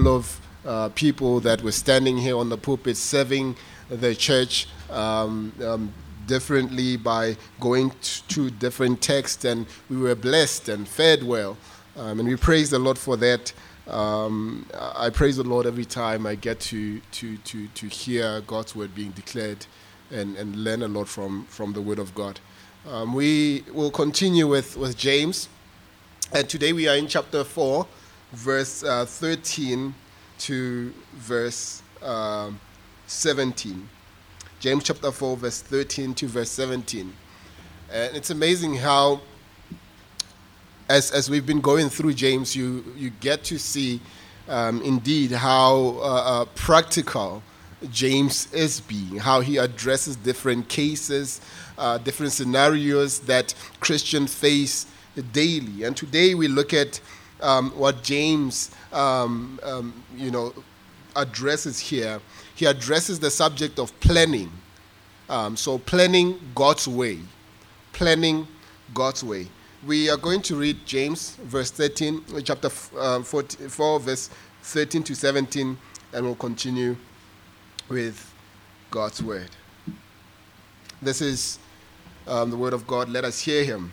couple of uh, people that were standing here on the pulpit serving the church um, um, differently by going to different texts, and we were blessed and fed well. Um, and we praise the Lord for that. Um, I praise the Lord every time I get to, to, to, to hear God's word being declared and, and learn a lot from, from the word of God. Um, we will continue with, with James. And today we are in chapter 4, verse uh, 13 to verse uh, 17. James chapter 4, verse 13 to verse 17. And it's amazing how, as, as we've been going through James, you, you get to see um, indeed how uh, uh, practical James is being, how he addresses different cases, uh, different scenarios that Christians face daily. And today we look at um, what James, um, um, you know, addresses here. He addresses the subject of planning. Um, so planning God's way, planning God's way. We are going to read James, verse 13, chapter uh, 4, verse 13 to 17, and we'll continue with God's word. This is um, the word of God. Let us hear him.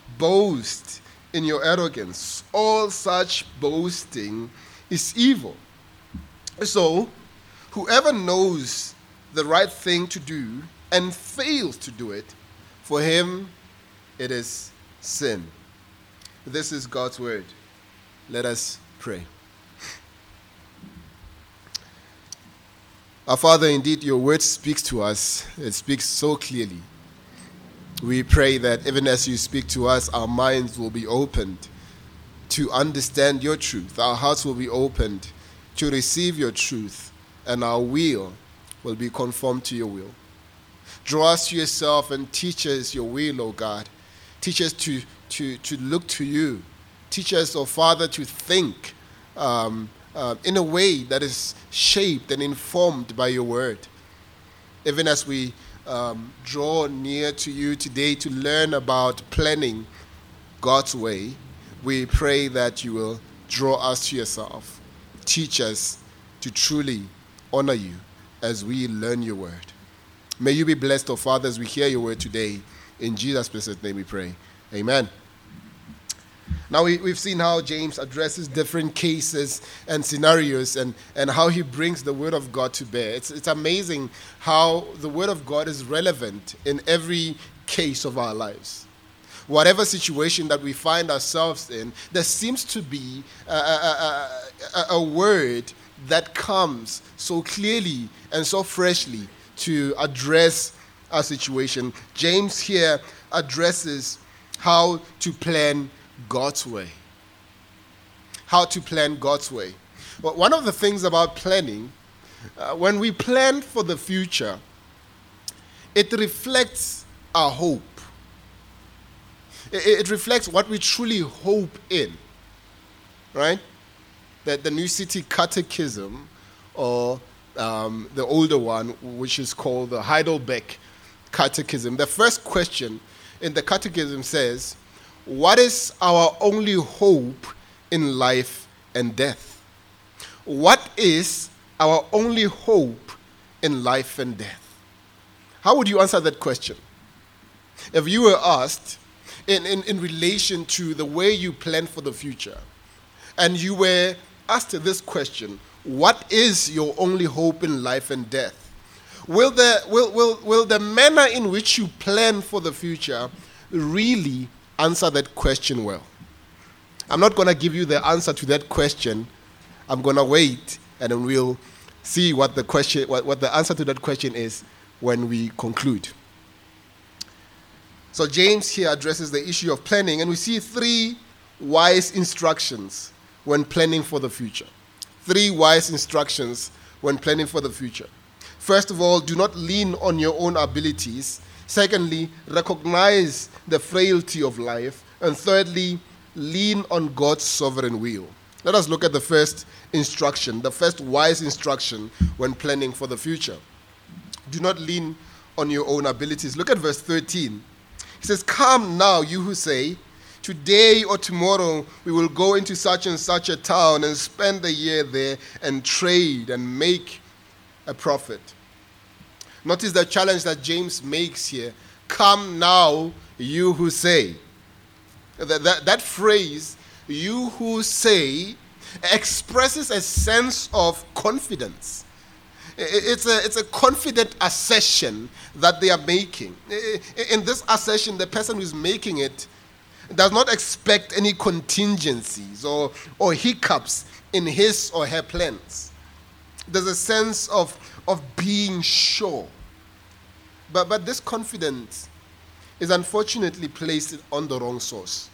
boast in your arrogance. All such boasting is evil. So, whoever knows the right thing to do and fails to do it, for him it is sin. This is God's word. Let us pray. Our Father, indeed, your word speaks to us. It speaks so clearly. We pray that even as you speak to us, our minds will be opened to understand your truth. Our hearts will be opened to receive your truth, and our will will be conformed to your will. Draw us to yourself and teach us your will, O God. Teach us to, to, to look to you. Teach us, O Father, to think um, uh, in a way that is shaped and informed by your word. Even as we um, draw near to you today to learn about planning God's way, we pray that you will draw us to yourself. Teach us to truly honor you as we learn your word. May you be blessed, O oh Father, as we hear your word today. In Jesus' blessed name we pray. Amen. Now, we, have seen how James addresses different cases and scenarios and, and how he brings the Word of God to bear. It's, it's amazing how the Word of God is relevant in every case of our lives. Whatever situation that we find ourselves in, there seems to be a, a, a, a word that comes so clearly and so freshly to address our situation. James here addresses how to plan God's way. How to plan God's way. Well, one of the things about planning, uh, when we plan for the future, it reflects our hope. It, it reflects what we truly hope in, right? That the New City Catechism, or um, the older one, which is called the Heidelberg Catechism, the first question in the Catechism says, what is our only hope in life and death? What is our only hope in life and death? How would you answer that question? If you were asked in, in, in relation to the way you plan for the future, and you were asked this question, what is your only hope in life and death? Will the, will, will, will the manner in which you plan for the future really answer that question well. I'm not going to give you the answer to that question. I'm going to wait and then we'll see what the question what, what the answer to that question is when we conclude. So James here addresses the issue of planning and we see three wise instructions when planning for the future. Three wise instructions when planning for the future. First of all, do not lean on your own abilities. Secondly, recognize the frailty of life. And thirdly, lean on God's sovereign will. Let us look at the first instruction, the first wise instruction when planning for the future. Do not lean on your own abilities. Look at verse 13. He says, Come now, you who say, Today or tomorrow we will go into such and such a town and spend the year there and trade and make a profit. Notice the challenge that James makes here. Come now, you who say. That, that, that phrase, you who say, expresses a sense of confidence. It's a, it's a confident assertion that they are making. In this assertion, the person who's making it does not expect any contingencies or, or hiccups in his or her plans. There's a sense of, of being sure. But, but this confidence is unfortunately placed on the wrong source.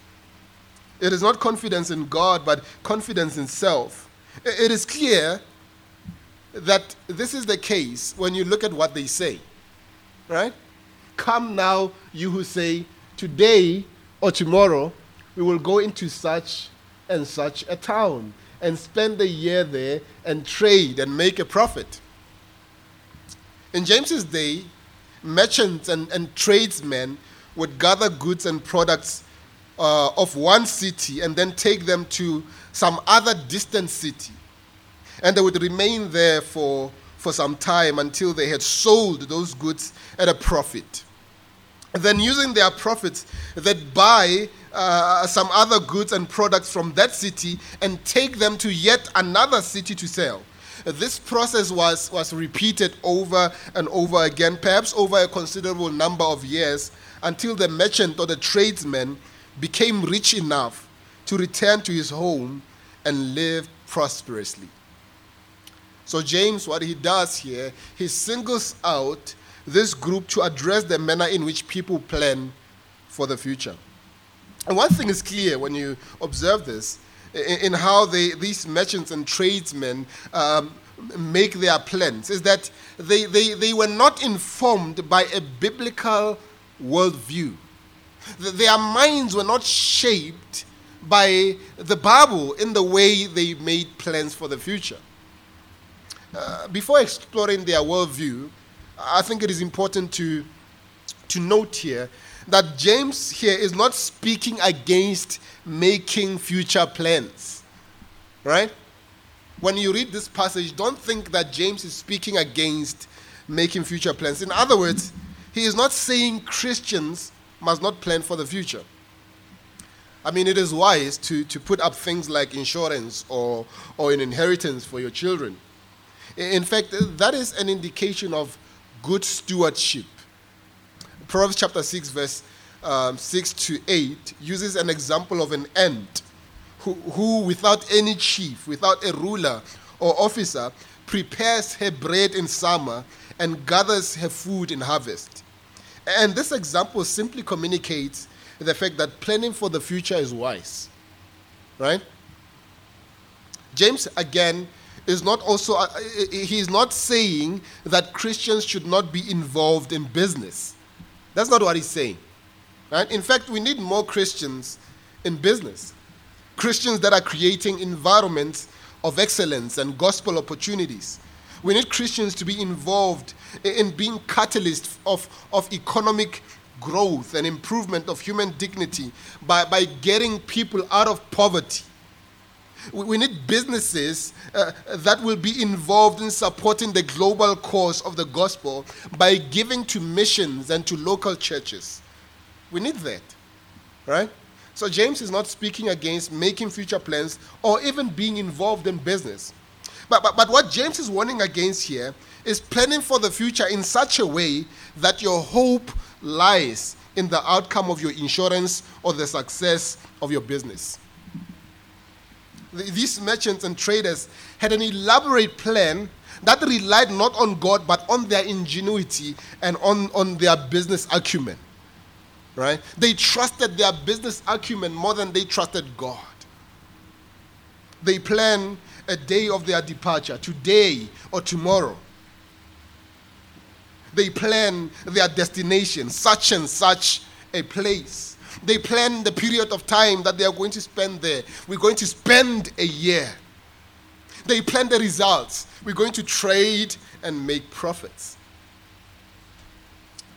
It is not confidence in God, but confidence in self. It is clear that this is the case when you look at what they say. Right? Come now, you who say, Today or tomorrow we will go into such and such a town and spend the year there and trade and make a profit. In James's day, merchants and, and tradesmen would gather goods and products uh, of one city and then take them to some other distant city. And they would remain there for, for some time until they had sold those goods at a profit. then, using their profits, they'd buy uh, some other goods and products from that city and take them to yet another city to sell. This process was, was repeated over and over again, perhaps over a considerable number of years, until the merchant or the tradesman became rich enough to return to his home and live prosperously. So, James, what he does here, he singles out this group to address the manner in which people plan for the future. And one thing is clear when you observe this in, how they, these merchants and tradesmen um, make their plans is that they, they, they were not informed by a biblical worldview. Their minds were not shaped by the Bible in the way they made plans for the future. Uh, before exploring their worldview, I think it is important to, to note here that James here is not speaking against making future plans. Right? When you read this passage, don't think that James is speaking against making future plans. In other words, he is not saying Christians must not plan for the future. I mean, it is wise to, to put up things like insurance or, or an inheritance for your children. In fact, that is an indication of good stewardship. Proverbs chapter 6, verse um, 6 to 8, uses an example of an ant who, who, without any chief, without a ruler or officer, prepares her bread in summer and gathers her food in harvest. And this example simply communicates the fact that planning for the future is wise. Right? James, again, is not also, uh, he's not saying that Christians should not be involved in business. That's not what he's saying. Right? In fact, we need more Christians in business. Christians that are creating environments of excellence and gospel opportunities. We need Christians to be involved in being catalysts of, of economic growth and improvement of human dignity by, by getting people out of poverty. We, need businesses uh, that will be involved in supporting the global cause of the gospel by giving to missions and to local churches. We need that, right? So James is not speaking against making future plans or even being involved in business. But, but, but what James is warning against here is planning for the future in such a way that your hope lies in the outcome of your insurance or the success of your business. These merchants and traders had an elaborate plan that relied not on God but on their ingenuity and on, on their business acumen. Right? They trusted their business acumen more than they trusted God. They plan a day of their departure, today or tomorrow. They plan their destination, such and such a place. They plan the period of time that they are going to spend there. We're going to spend a year. They plan the results. We're going to trade and make profits.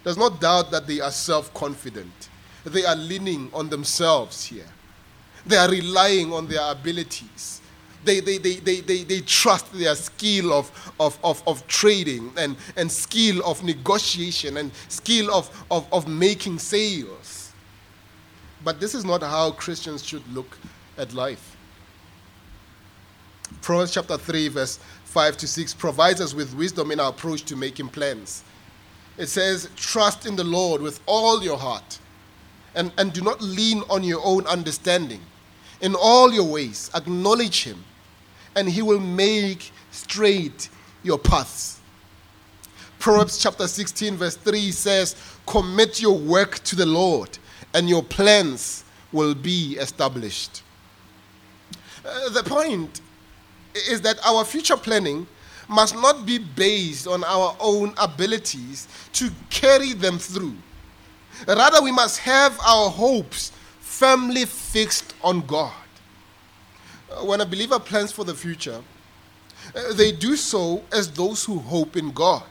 There's no doubt that they are self confident. They are leaning on themselves here. They are relying on their abilities. They, they, they, they, they, they trust their skill of, of, of, of trading and, and skill of negotiation and skill of, of, of making sales. But this is not how Christians should look at life. Proverbs chapter 3, verse 5 to 6 provides us with wisdom in our approach to making plans. It says, Trust in the Lord with all your heart and, and do not lean on your own understanding. In all your ways, acknowledge Him, and He will make straight your paths. Proverbs chapter 16, verse 3 says, Commit your work to the Lord, and your plans will be established. Uh, the point is that our future planning must not be based on our own abilities to carry them through. Rather, we must have our hopes firmly fixed on God. Uh, when a believer plans for the future, uh, they do so as those who hope in God,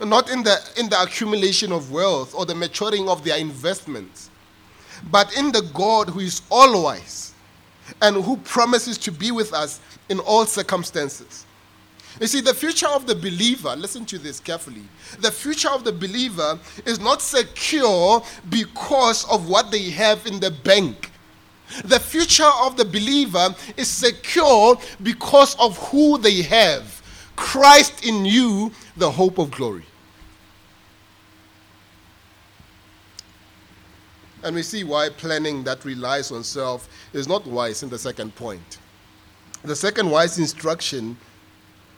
not in the, in the accumulation of wealth or the maturing of their investments, but in the God who is all wise and who promises to be with us in all circumstances. You see, the future of the believer, listen to this carefully. The future of the believer is not secure because of what they have in the bank. The future of the believer is secure because of who they have Christ in you, the hope of glory. And we see why planning that relies on self is not wise in the second point. The second wise instruction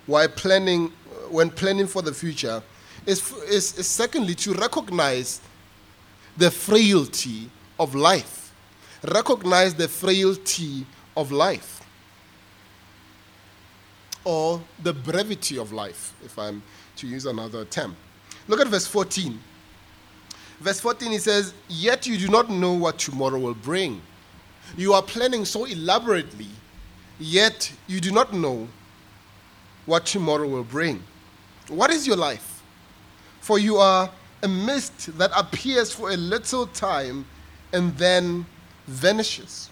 why planning when planning for the future is, is, is secondly to recognize the frailty of life. Recognize the frailty of life. Or the brevity of life, if I'm to use another term. Look at verse 14. Verse 14 he says, Yet you do not know what tomorrow will bring. You are planning so elaborately, yet you do not know what tomorrow will bring. What is your life? For you are a mist that appears for a little time and then vanishes.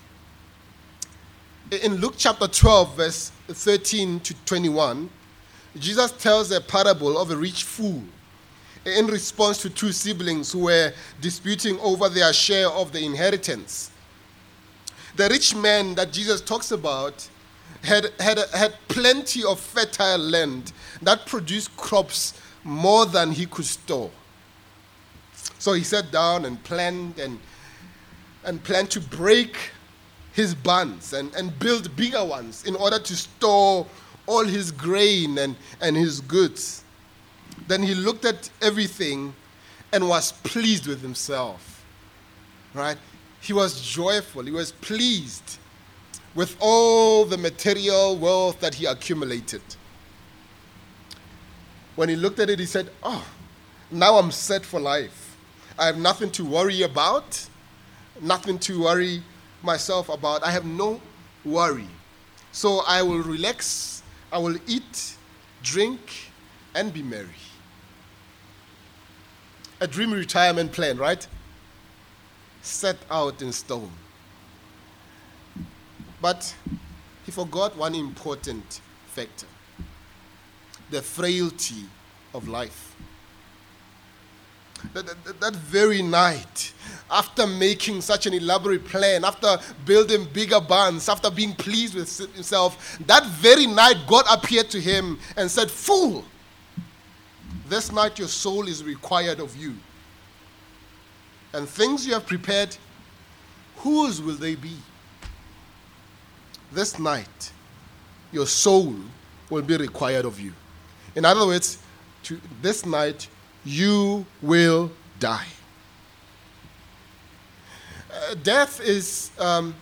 In Luke chapter 12, verse 13 to 21, Jesus tells a parable of a rich fool in response to two siblings who were disputing over their share of the inheritance. The rich man that Jesus talks about had, had, had plenty of fertile land that produced crops more than he could store. So he sat down and planned and, and planned to break his barns and, and build bigger ones in order to store all his grain and, and his goods. Then he looked at everything and was pleased with himself. Right? He was joyful, he was pleased with all the material wealth that he accumulated. When he looked at it, he said, Oh, now I'm set for life. I have nothing to worry about, nothing to worry myself about. I have no worry. So I will relax, I will eat, drink, and be merry. A dream retirement plan, right? Set out in stone. But he forgot one important factor the frailty of life. That, that, that, very night, after making such an elaborate plan, after building bigger barns, after being pleased with himself, that very night God appeared to him and said, Fool, this night your soul is required of you. And things you have prepared, whose will they be? this night, your soul will be required of you. In other words, to this night, you will die. Uh, death is um,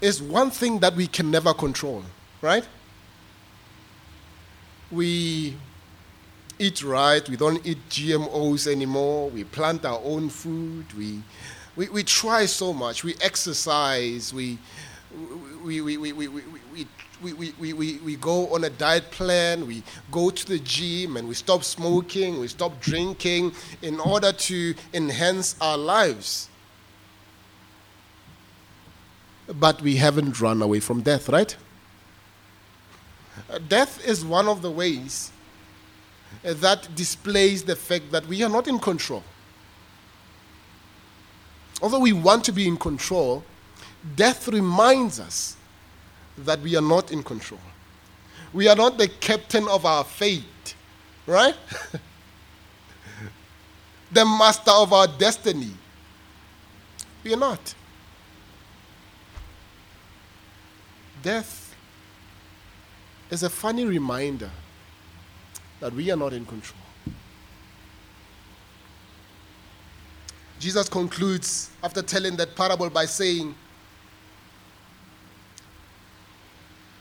is one thing that we can never control, right? We eat right, we don't eat GMOs anymore, we plant our own food, we, we, we try so much, we exercise, we, we, we, we, we, we, we, we, we, we, we we go on a diet plan, we go to the gym, and we stop smoking, we stop drinking in order to enhance our lives. But we haven't run away from death, right? Death is one of the ways that displays the fact that we are not in control. Although we want to be in control, death reminds us that we are not in control. We are not the captain of our fate, right? the master of our destiny. We are not. Death is a funny reminder that we are not in control. Jesus concludes after telling that parable by saying,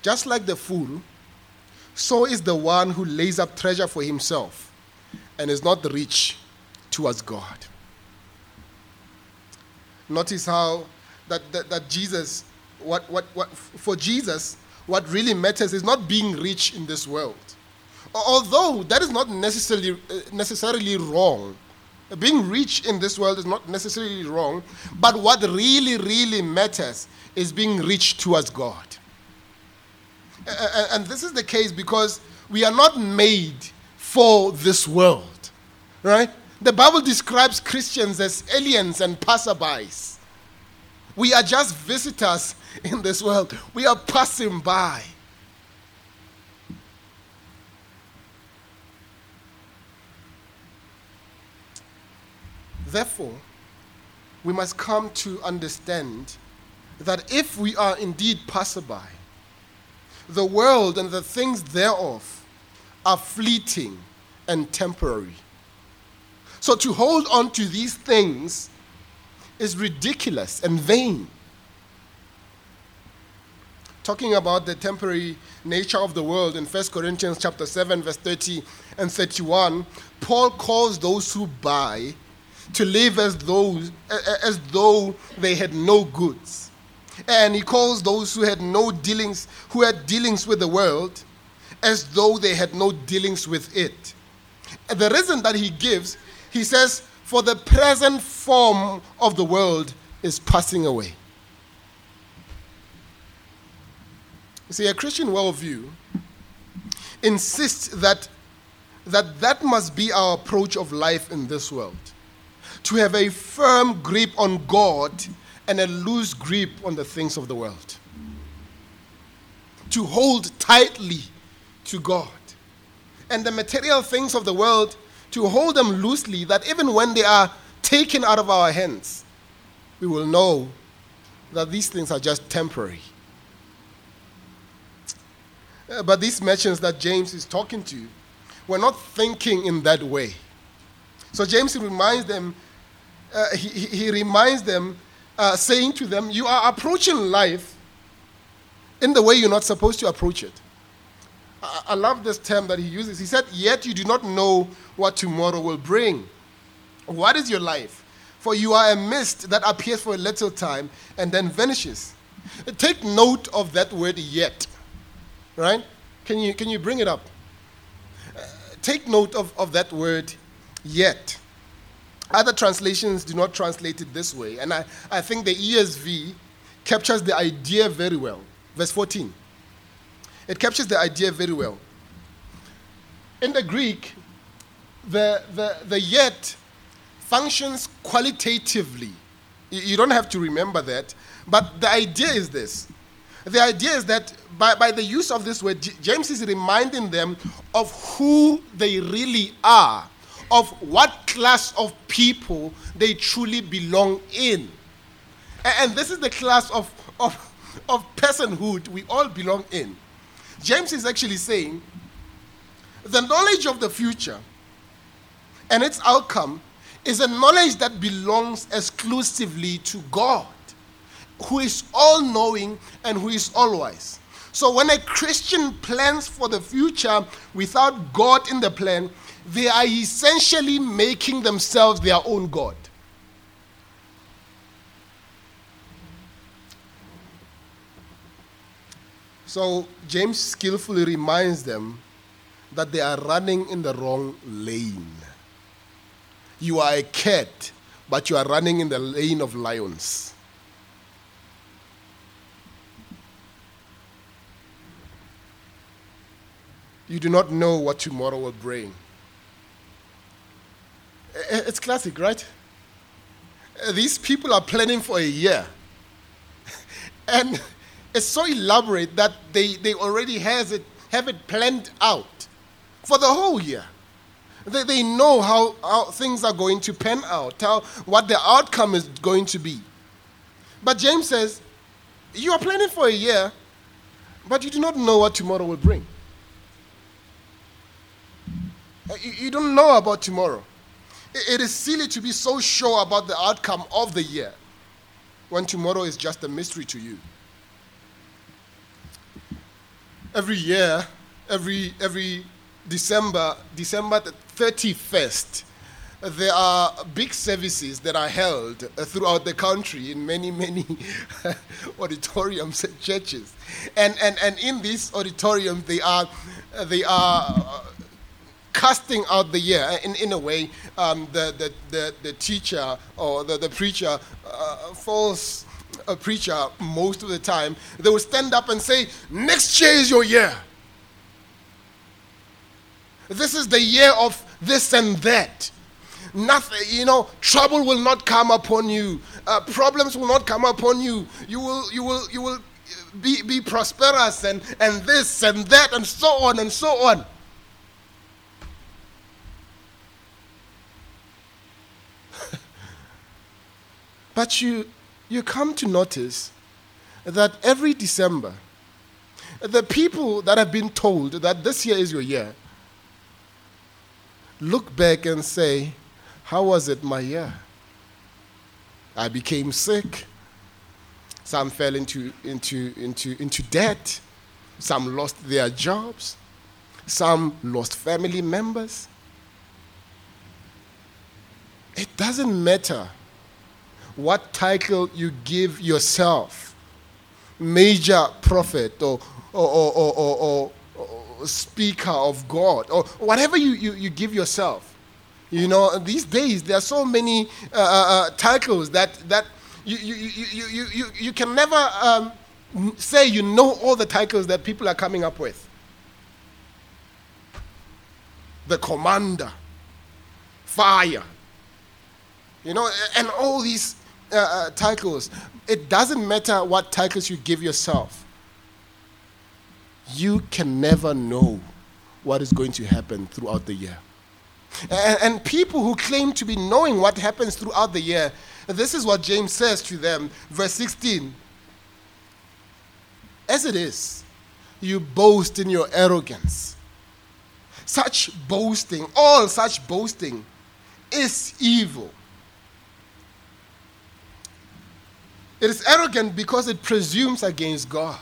Just like the fool, so is the one who lays up treasure for himself and is not rich towards God. Notice how that, that, that Jesus, what, what, what, for Jesus, what really matters is not being rich in this world. Although that is not necessarily, uh, necessarily wrong. Being rich in this world is not necessarily wrong, but what really, really matters is being rich towards God. And this is the case because we are not made for this world, right? The Bible describes Christians as aliens and passerbys. We are just visitors in this world, we are passing by. Therefore, we must come to understand that if we are indeed passerby, the world and the things thereof are fleeting and temporary. So to hold on to these things is ridiculous and vain. Talking about the temporary nature of the world in 1 Corinthians chapter 7 verse 30 and 31, Paul calls those who buy to live as though, as though they had no goods. And he calls those who had no dealings, who had dealings with the world, as though they had no dealings with it. And the reason that he gives, he says, for the present form of the world is passing away. You see, a Christian worldview insists that, that that must be our approach of life in this world to have a firm grip on God and a loose grip on the things of the world. To hold tightly to God. And the material things of the world, to hold them loosely, that even when they are taken out of our hands, we will know that these things are just temporary. Uh, but these merchants that James is talking to were not thinking in that way. So James reminds them uh, he, he reminds them, uh, saying to them, You are approaching life in the way you're not supposed to approach it. I, I love this term that he uses. He said, Yet you do not know what tomorrow will bring. What is your life? For you are a mist that appears for a little time and then vanishes. Take note of that word yet. Right? Can you, can you bring it up? Uh, take note of, of that word yet. Other translations do not translate it this way. And I, I think the ESV captures the idea very well. Verse 14. It captures the idea very well. In the Greek, the, the, the yet functions qualitatively. You don't have to remember that. But the idea is this the idea is that by, by the use of this word, James is reminding them of who they really are of what class of people they truly belong in. And this is the class of, of, of personhood we all belong in. James is actually saying the knowledge of the future and its outcome is a knowledge that belongs exclusively to God. who is all knowing and who is all wise. So when a Christian plans for the future without God in the plan, they are essentially making themselves their own God. So James skillfully reminds them that they are running in the wrong lane. You are a cat, but you are running in the lane of lions. You do not know what tomorrow will bring. It's classic, right? These people are planning for a year. and it's so elaborate that they, they already has it, have it planned out for the whole year. They, they know how, how things are going to pan out, how, what the outcome is going to be. But James says, You are planning for a year, but you do not know what tomorrow will bring. Uh, you, you don't know about tomorrow. It, is silly to be so sure about the outcome of the year when tomorrow is just a mystery to you every year, every, every December, December 31st, there are big services that are held uh, throughout the country in many, many auditoriums and churches. And, and, and in these auditoriums, they are, they are casting out the year. In, in a way, um, the, the, the, the, teacher or the, the preacher uh, falls a preacher most of the time, they will stand up and say, Next year is your year. This is the year of this and that. Nothing, you know, trouble will not come upon you. Uh, problems will not come upon you. You will, you will, you will be, be prosperous and, and this and that and so on and so on. But you you come to notice that every December, the people that have been told that this year is your year look back and say, How was it my year? I became sick. Some fell into, into, into, into debt. Some lost their jobs. Some lost family members. It doesn't matter what title you give yourself major prophet or, or, or, or, or speaker of God or whatever you, you, you give yourself. You know, these days there are so many uh, uh, uh titles that, that you, you, you, you, you, you can never um, say you know all the titles that people are coming up with. The commander, fire, you know, and all these uh, uh, titles. It doesn't matter what titles you give yourself. You can never know what is going to happen throughout the year. And, and people who claim to be knowing what happens throughout the year, this is what James says to them, verse 16. As it is, you boast in your arrogance. Such boasting, all such boasting, is evil. It is arrogant because it presumes against God.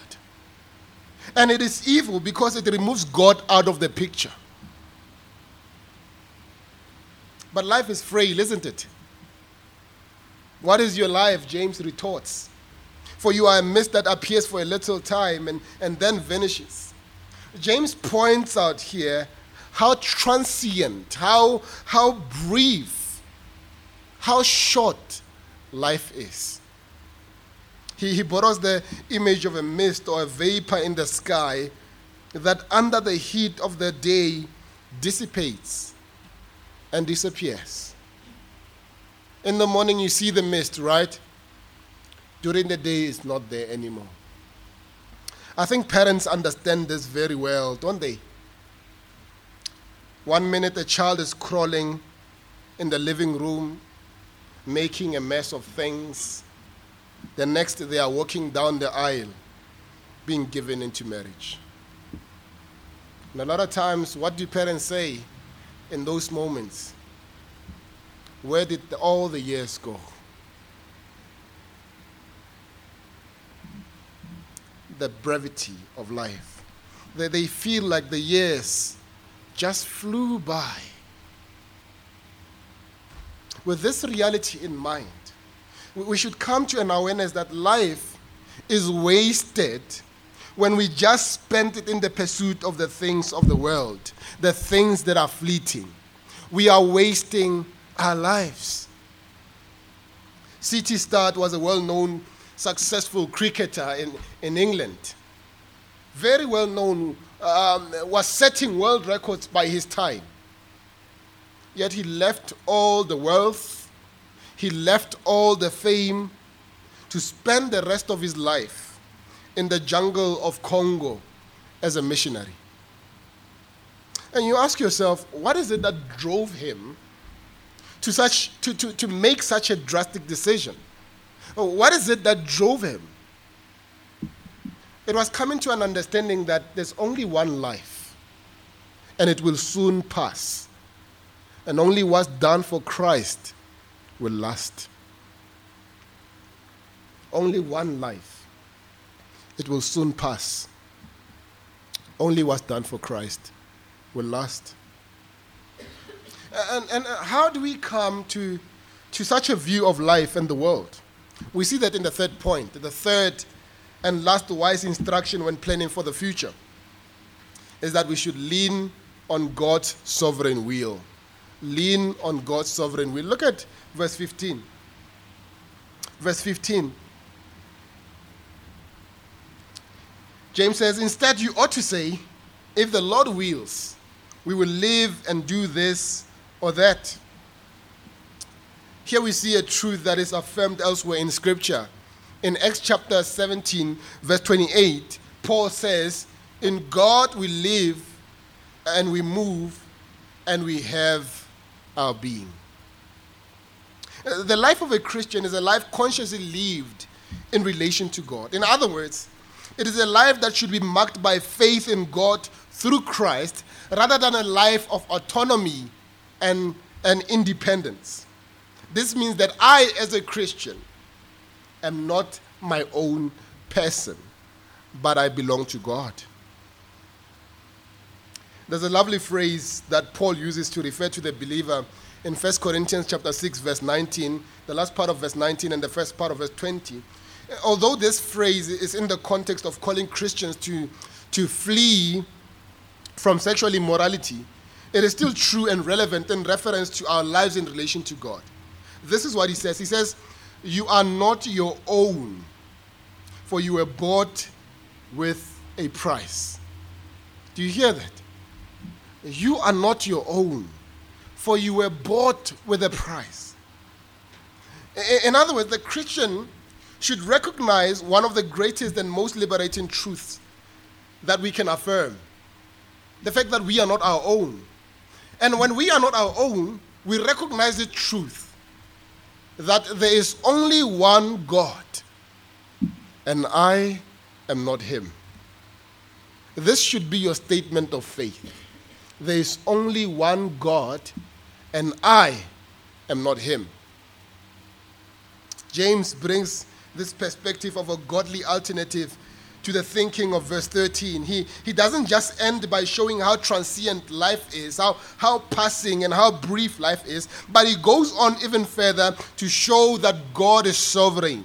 And it is evil because it removes God out of the picture. But life is frail, isn't it? What is your life? James retorts. For you are a mist that appears for a little time and, and then vanishes. James points out here how transient, how, how brief, how short life is. He, he borrows the image of a mist or a vapor in the sky that under the heat of the day dissipates and disappears. In the morning, you see the mist, right? During the day, it's not there anymore. I think parents understand this very well, don't they? One minute, a child is crawling in the living room, making a mess of things the next, they are walking down the aisle being given into marriage. And a lot of times, what do parents say in those moments? Where did all the years go? the brevity of life. They, they feel like the years just flew by. With this reality in mind, we should come to an awareness that life is wasted when we just spend it in the pursuit of the things of the world, the things that are fleeting. We are wasting our lives. C.T. Studd was a well known, successful cricketer in, in England. Very well known, um, was setting world records by his time. Yet he left all the wealth, he left all the fame to spend the rest of his life in the jungle of Congo as a missionary. And you ask yourself, what is it that drove him to, such, to, to, to make such a drastic decision? What is it that drove him? It was coming to an understanding that there's only one life, and it will soon pass. And only what's done for Christ will last. Only one life. It will soon pass. Only what's done for Christ will last. And, and uh, how do we come to, to such a view of life and the world? We see that in the third point, the third and last wise instruction when planning for the future is that we should lean on God's sovereign will. Lean on God's sovereign will. Look at verse 15. Verse 15. James says, Instead, you ought to say, If the Lord wills, we will live and do this or that. Here we see a truth that is affirmed elsewhere in Scripture. In Acts chapter 17, verse 28, Paul says, In God we live and we move and we have our being. Uh, the life of a Christian is a life consciously lived in relation to God. In other words, it is a life that should be marked by faith in God through Christ rather than a life of autonomy and, and independence. This means that I, as a Christian, am not my own person, but I belong to God. There's a lovely phrase that Paul uses to refer to the believer in 1 Corinthians chapter 6 verse 19, the last part of verse 19 and the first part of verse 20 although this phrase is in the context of calling Christians to, to flee from sexual immorality, it is still true and relevant in reference to our lives in relation to God. This is what he says. He says, You are not your own, for you were bought with a price. Do you hear that? You are not your own, for you were bought with a price. In other words, the Christian should recognize one of the greatest and most liberating truths that we can affirm the fact that we are not our own. And when we are not our own, we recognize the truth that there is only one God, and I am not Him. This should be your statement of faith. There is only one God, and I am not Him. James brings this perspective of a godly alternative to the thinking of verse 13. He, he doesn't just end by showing how transient life is, how, how passing and how brief life is, but he goes on even further to show that God is sovereign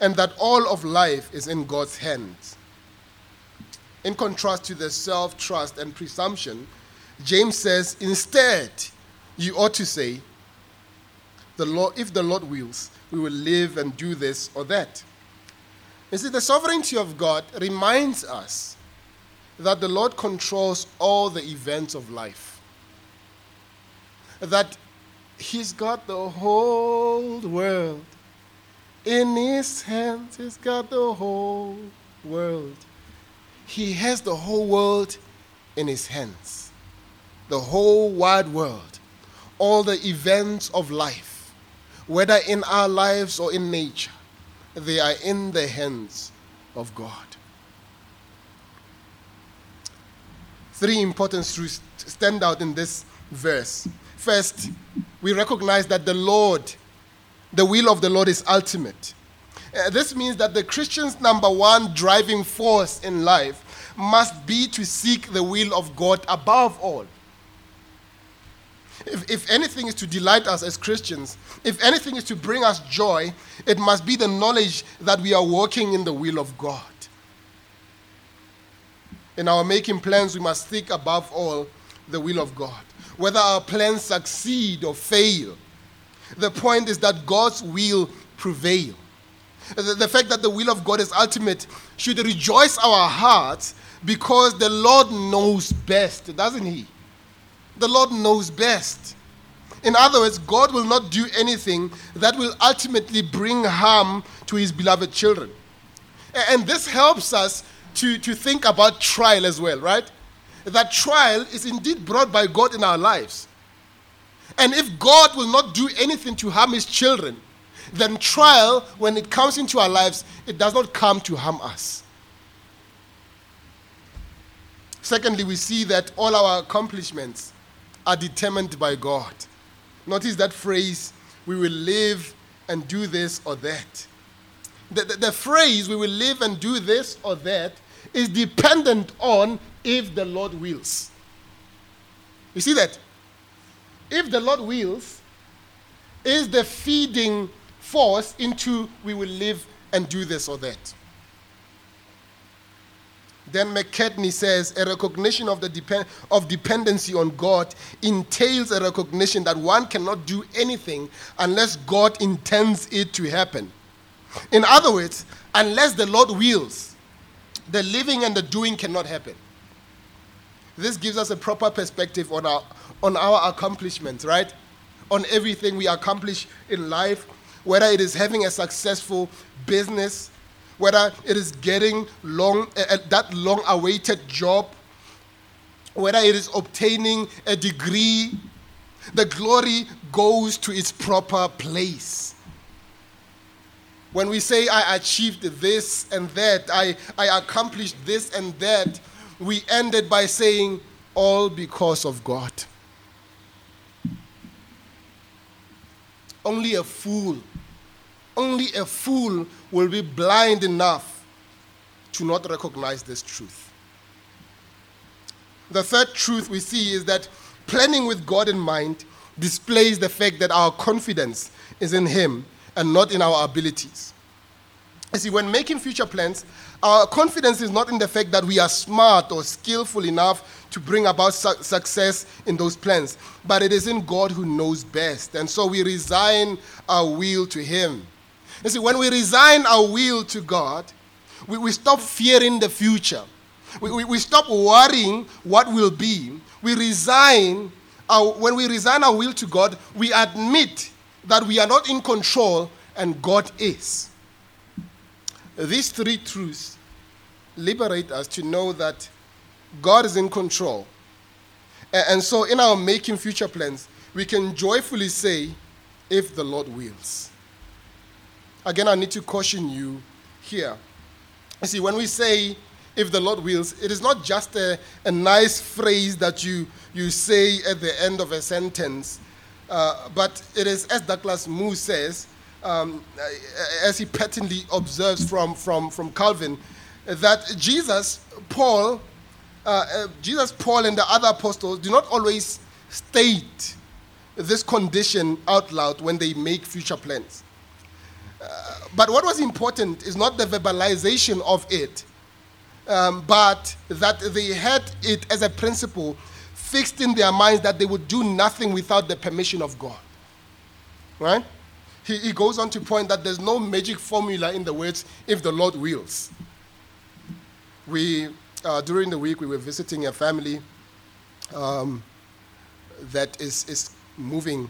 and that all of life is in God's hands. In contrast to the self trust and presumption, James says, instead, you ought to say, the Lord, if the Lord wills, we will live and do this or that. You see, the sovereignty of God reminds us that the Lord controls all the events of life. That He's got the whole world in His hands, He's got the whole world. He has the whole world in His hands. The whole wide world. All the events of life whether in our lives or in nature, they are in the hands of God. Three important truths stand out in this verse. First, we recognize that the Lord, the will of the Lord is ultimate. Uh, this means that the Christian's number one driving force in life must be to seek the will of God above all. If, if anything is to delight us as Christians, if anything is to bring us joy, it must be the knowledge that we are walking in the will of God. In our making plans, we must seek above all the will of God. Whether our plans succeed or fail, the point is that God's will prevail. The, the fact that the will of God is ultimate should rejoice our hearts because the Lord knows best, doesn't He? The Lord knows best. In other words, God will not do anything that will ultimately bring harm to His beloved children. And this helps us to, to think about trial as well, right? That trial is indeed brought by God in our lives. And if God will not do anything to harm His children, then trial, when it comes into our lives, it does not come to harm us. Secondly, we see that all our accomplishments are determined by God. Notice that phrase, we will live and do this or that. The, the, the, phrase, we will live and do this or that, is dependent on if the Lord wills. You see that? If the Lord wills, is the feeding force into we will live and do this or that. Then McCartney says a recognition of, the depend- of dependency on God entails a recognition that one cannot do anything unless God intends it to happen. In other words, unless the Lord wills, the living and the doing cannot happen. This gives us a proper perspective on our, on our accomplishments, right? On everything we accomplish in life, whether it is having a successful business, whether it is getting long, uh, that long awaited job, whether it is obtaining a degree, the glory goes to its proper place. When we say, I achieved this and that, I, I accomplished this and that, we ended by saying, all because of God. Only a fool only a fool will be blind enough to not recognize this truth. The third truth we see is that planning with God in mind displays the fact that our confidence is in Him and not in our abilities. You see, when making future plans, our confidence is not in the fact that we are smart or skillful enough to bring about su- success in those plans, but it is in God who knows best. And so we resign our will to Him. You see, when we resign our will to God, we, we stop fearing the future. We, we, we stop worrying what will be. We resign, our, when we resign our will to God, we admit that we are not in control and God is. These three truths liberate us to know that God is in control. And, and so, in our making future plans, we can joyfully say, if the Lord wills. Again, I need to caution you here. You see, when we say, if the Lord wills, it is not just a, a nice phrase that you, you say at the end of a sentence, uh, but it is, as Douglas Moo says, um, as he patently observes from, from, from Calvin, that Jesus, Paul, uh, uh, Jesus, Paul, and the other apostles do not always state this condition out loud when they make future plans but what was important is not the verbalization of it, um, but that they had it as a principle fixed in their minds that they would do nothing without the permission of God. Right? He, he goes on to point that there's no magic formula in the words, if the Lord wills. We, uh, during the week, we were visiting a family um, that is, is moving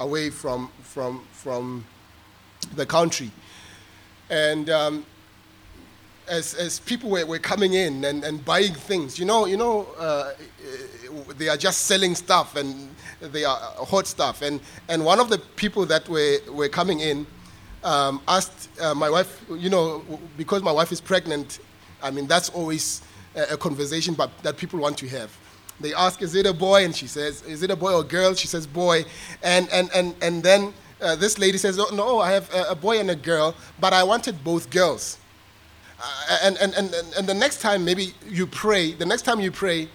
away from, from, from the country. And um, as, as people were, were coming in and, and buying things, you know, you know, uh, they are just selling stuff and they are hot stuff. And, and one of the people that were, were coming in um, asked uh, my wife, you know, because my wife is pregnant, I mean, that's always a, a conversation but, that people want to have. They ask, is it a boy? And she says, is it a boy or girl? She says, boy. And, and, and, and then uh, this lady says, oh, No, I have a, boy and a girl, but I wanted both girls. Uh, and, and, and, and the next time, maybe you pray, the next time you pray,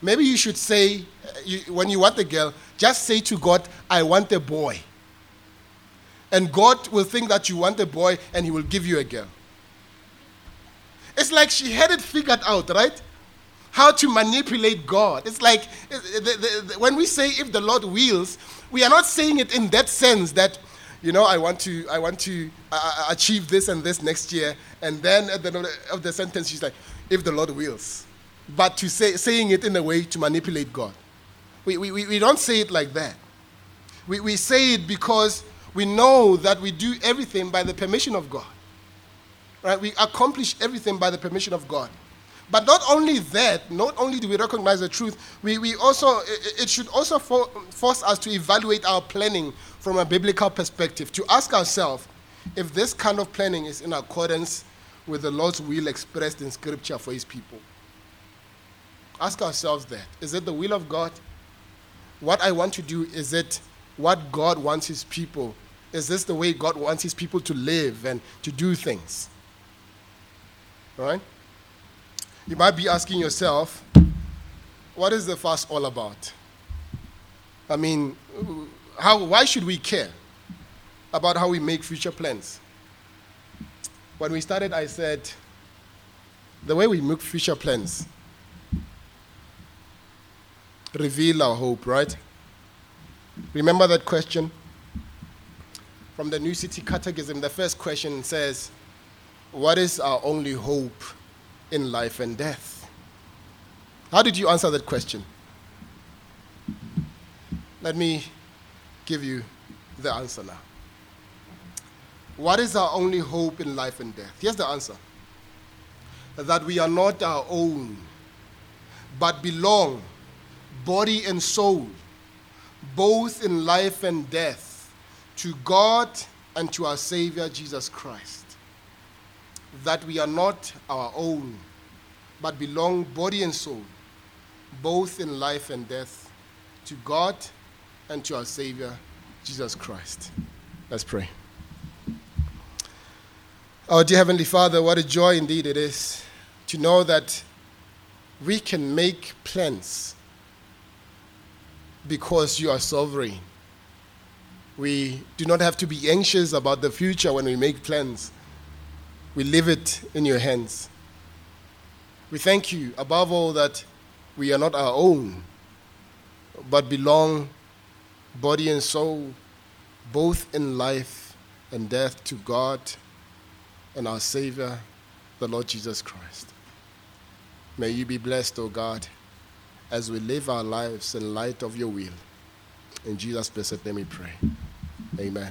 maybe you should say, you, when you want the girl, just say to God, I want a boy. And God will think that you want a boy and He will give you a girl. It's like she had it figured out, right? How to manipulate God. It's like the, when we say if the Lord wills, we are not saying it in that sense that, you know, I want to, I want to uh, uh achieve this and this next year. And then at the end of the sentence, she's like, if the Lord wills. But to say, saying it in a way to manipulate God. We, we, we don't say it like that. We, we say it because we know that we do everything by the permission of God. Right? We accomplish everything by the permission of God. But not only that, not only do we recognize the truth, we, we also, it, it should also for, force us to evaluate our planning from a biblical perspective, to ask ourselves if this kind of planning is in accordance with the Lord's will expressed in Scripture for His people. Ask ourselves that. Is it the will of God? What I want to do, is it what God wants His people? Is this the way God wants His people to live and to do things? Right? You might be asking yourself, what is the fast all about? I mean, how, why should we care about how we make future plans? When we started, I said, the way we make future plans reveal our hope, right? Remember that question? From the New City Catechism, the first question says, What is our only hope in life and death? How did you answer that question? Let me give you the answer now. What is our only hope in life and death? Here's the answer that we are not our own, but belong, body and soul, both in life and death, to God and to our Savior Jesus Christ. That we are not our own, but belong body and soul, both in life and death, to God and to our Savior Jesus Christ. Let's pray. Our dear Heavenly Father, what a joy indeed it is to know that we can make plans because you are sovereign. We do not have to be anxious about the future when we make plans. We leave it in your hands. We thank you, above all, that we are not our own, but belong, body and soul, both in life and death, to God and our Savior, the Lord Jesus Christ. May you be blessed, O God as we live our lives in light of your will. In Jesus' blessed name we pray. Amen.